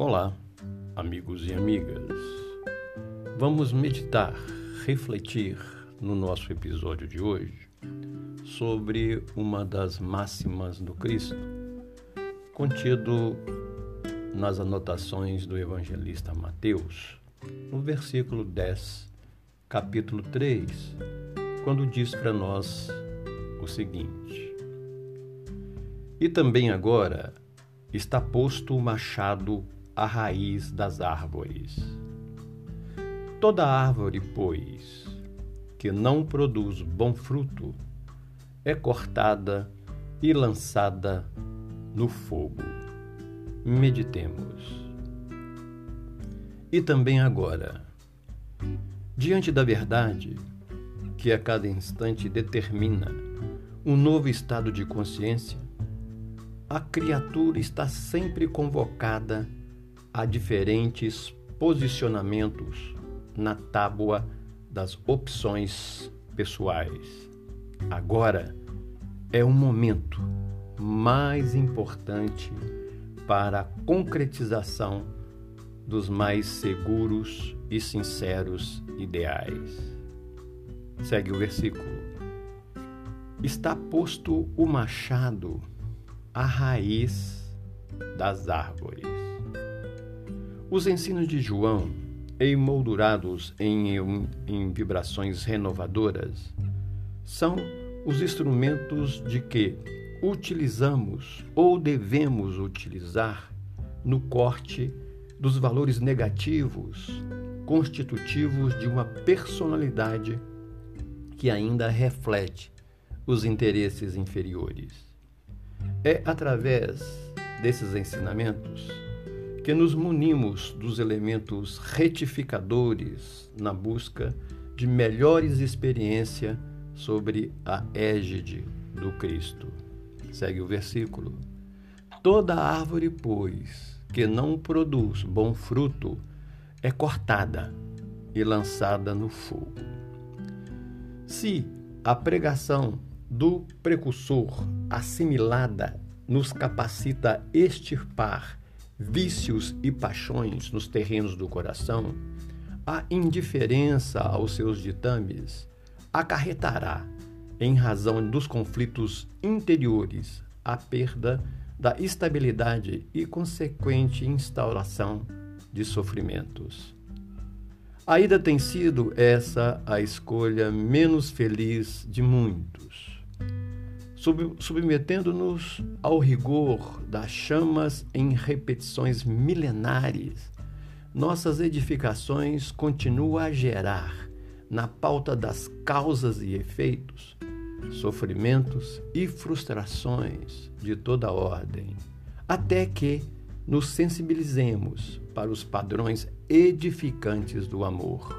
Olá, amigos e amigas. Vamos meditar, refletir no nosso episódio de hoje sobre uma das máximas do Cristo, contido nas anotações do evangelista Mateus, no versículo 10, capítulo 3, quando diz para nós o seguinte: E também agora está posto o machado à raiz das árvores. Toda árvore, pois, que não produz bom fruto, é cortada e lançada no fogo. Meditemos. E também agora, diante da verdade que a cada instante determina um novo estado de consciência, a criatura está sempre convocada a diferentes posicionamentos na tábua das opções pessoais. Agora é o momento mais importante para a concretização dos mais seguros e sinceros ideais. Segue o versículo. Está posto o machado à raiz das árvores. Os ensinos de João emoldurados em, em vibrações renovadoras, são os instrumentos de que utilizamos ou devemos utilizar no corte dos valores negativos constitutivos de uma personalidade que ainda reflete os interesses inferiores. É através desses ensinamentos que nos munimos dos elementos retificadores na busca de melhores experiências sobre a égide do Cristo. Segue o versículo. Toda árvore, pois, que não produz bom fruto, é cortada e lançada no fogo. Se a pregação do precursor assimilada nos capacita a extirpar vícios e paixões nos terrenos do coração, a indiferença aos seus ditames acarretará, em razão dos conflitos interiores, a perda da estabilidade e consequente instauração de sofrimentos. Ainda tem sido essa a escolha menos feliz de muitos submetendo-nos ao rigor das chamas em repetições milenares, nossas edificações continuam a gerar, na pauta das causas e efeitos, sofrimentos e frustrações de toda ordem, até que nos sensibilizemos para os padrões edificantes do amor.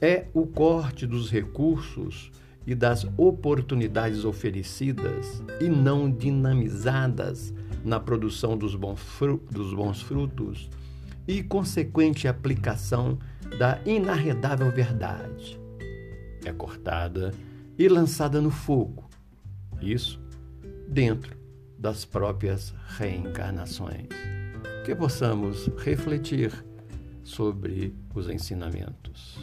É o corte dos recursos e das oportunidades oferecidas e não dinamizadas na produção dos bons, frutos e consequente aplicação da inarredável verdade. É cortada e lançada no fogo. Isso dentro das próprias reencarnações. Que possamos refletir sobre os ensinamentos.